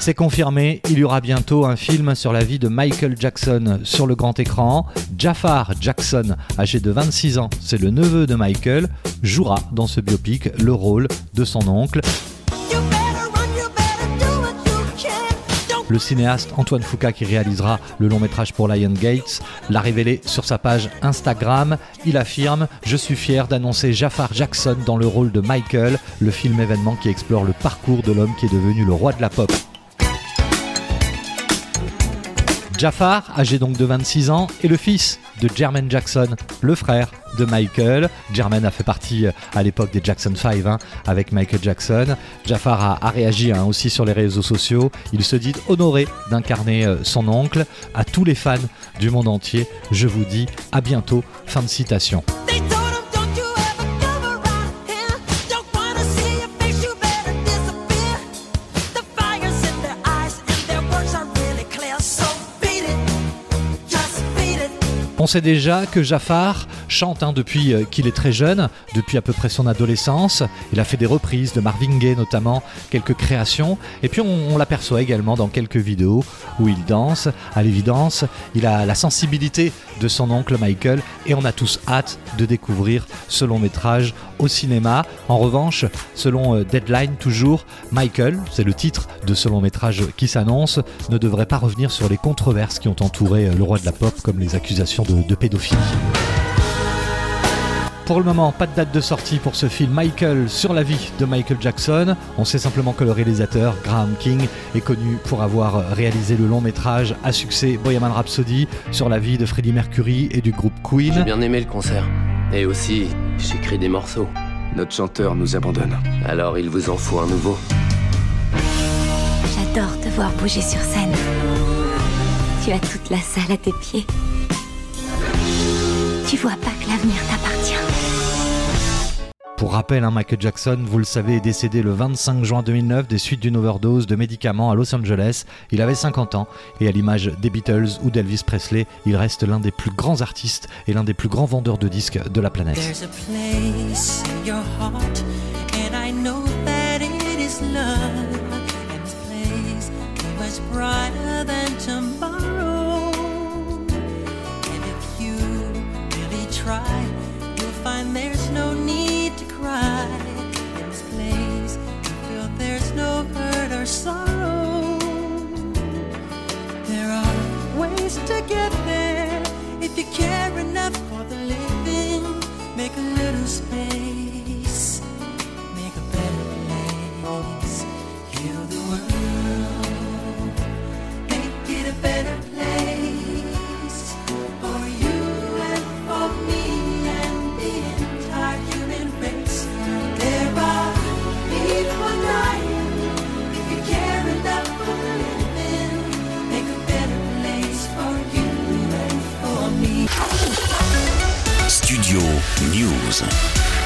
C'est confirmé, il y aura bientôt un film sur la vie de Michael Jackson sur le grand écran. Jafar Jackson, âgé de 26 ans, c'est le neveu de Michael, jouera dans ce biopic le rôle de son oncle. Le cinéaste Antoine Foucault, qui réalisera le long métrage pour Lion Gates, l'a révélé sur sa page Instagram. Il affirme Je suis fier d'annoncer Jafar Jackson dans le rôle de Michael, le film événement qui explore le parcours de l'homme qui est devenu le roi de la pop. Jafar, âgé donc de 26 ans, est le fils de Jermaine Jackson, le frère de Michael. Jermaine a fait partie euh, à l'époque des Jackson 5 hein, avec Michael Jackson. Jafar a, réagi hein, aussi sur les réseaux sociaux. Il se dit honoré d'incarner euh, son oncle. À tous les fans du monde entier, je vous dis à bientôt. Fin de citation. On sait déjà que Jafar chante hein, depuis euh, qu'il est très jeune, depuis à peu près son adolescence. Il a fait des reprises de Marvin Gaye notamment, quelques créations. Et puis on, l'aperçoit également dans quelques vidéos où il danse. À l'évidence, il a la sensibilité de son oncle Michael et on a tous hâte de découvrir ce long métrage au cinéma. En revanche, selon euh, Deadline toujours, Michael, c'est le titre de ce long métrage qui s'annonce, ne devrait pas revenir sur les controverses qui ont entouré euh, le roi de la pop comme les accusations de, pédophilie. Pour le moment, pas de date de sortie pour ce film Michael sur la vie de Michael Jackson. On sait simplement que le réalisateur Graham King est connu pour avoir réalisé le long métrage à succès Bohemian Rhapsody sur la vie de Freddie Mercury et du groupe Queen. J'ai bien aimé le concert. Et aussi, j'écris des morceaux. Notre chanteur nous abandonne. Alors il vous en faut un nouveau. J'adore te voir bouger sur scène. Tu as toute la salle à tes pieds. Tu vois pas que l'avenir t'appartient. Pour rappel, hein, Michael Jackson, vous le savez, est décédé le 25 juin 2009 des suites d'une overdose de médicaments à Los Angeles. Il avait 50 ans et à l'image des Beatles ou d'Elvis Presley, il reste l'un des plus grands artistes et l'un des plus grands vendeurs de disques de la planète. Studio News.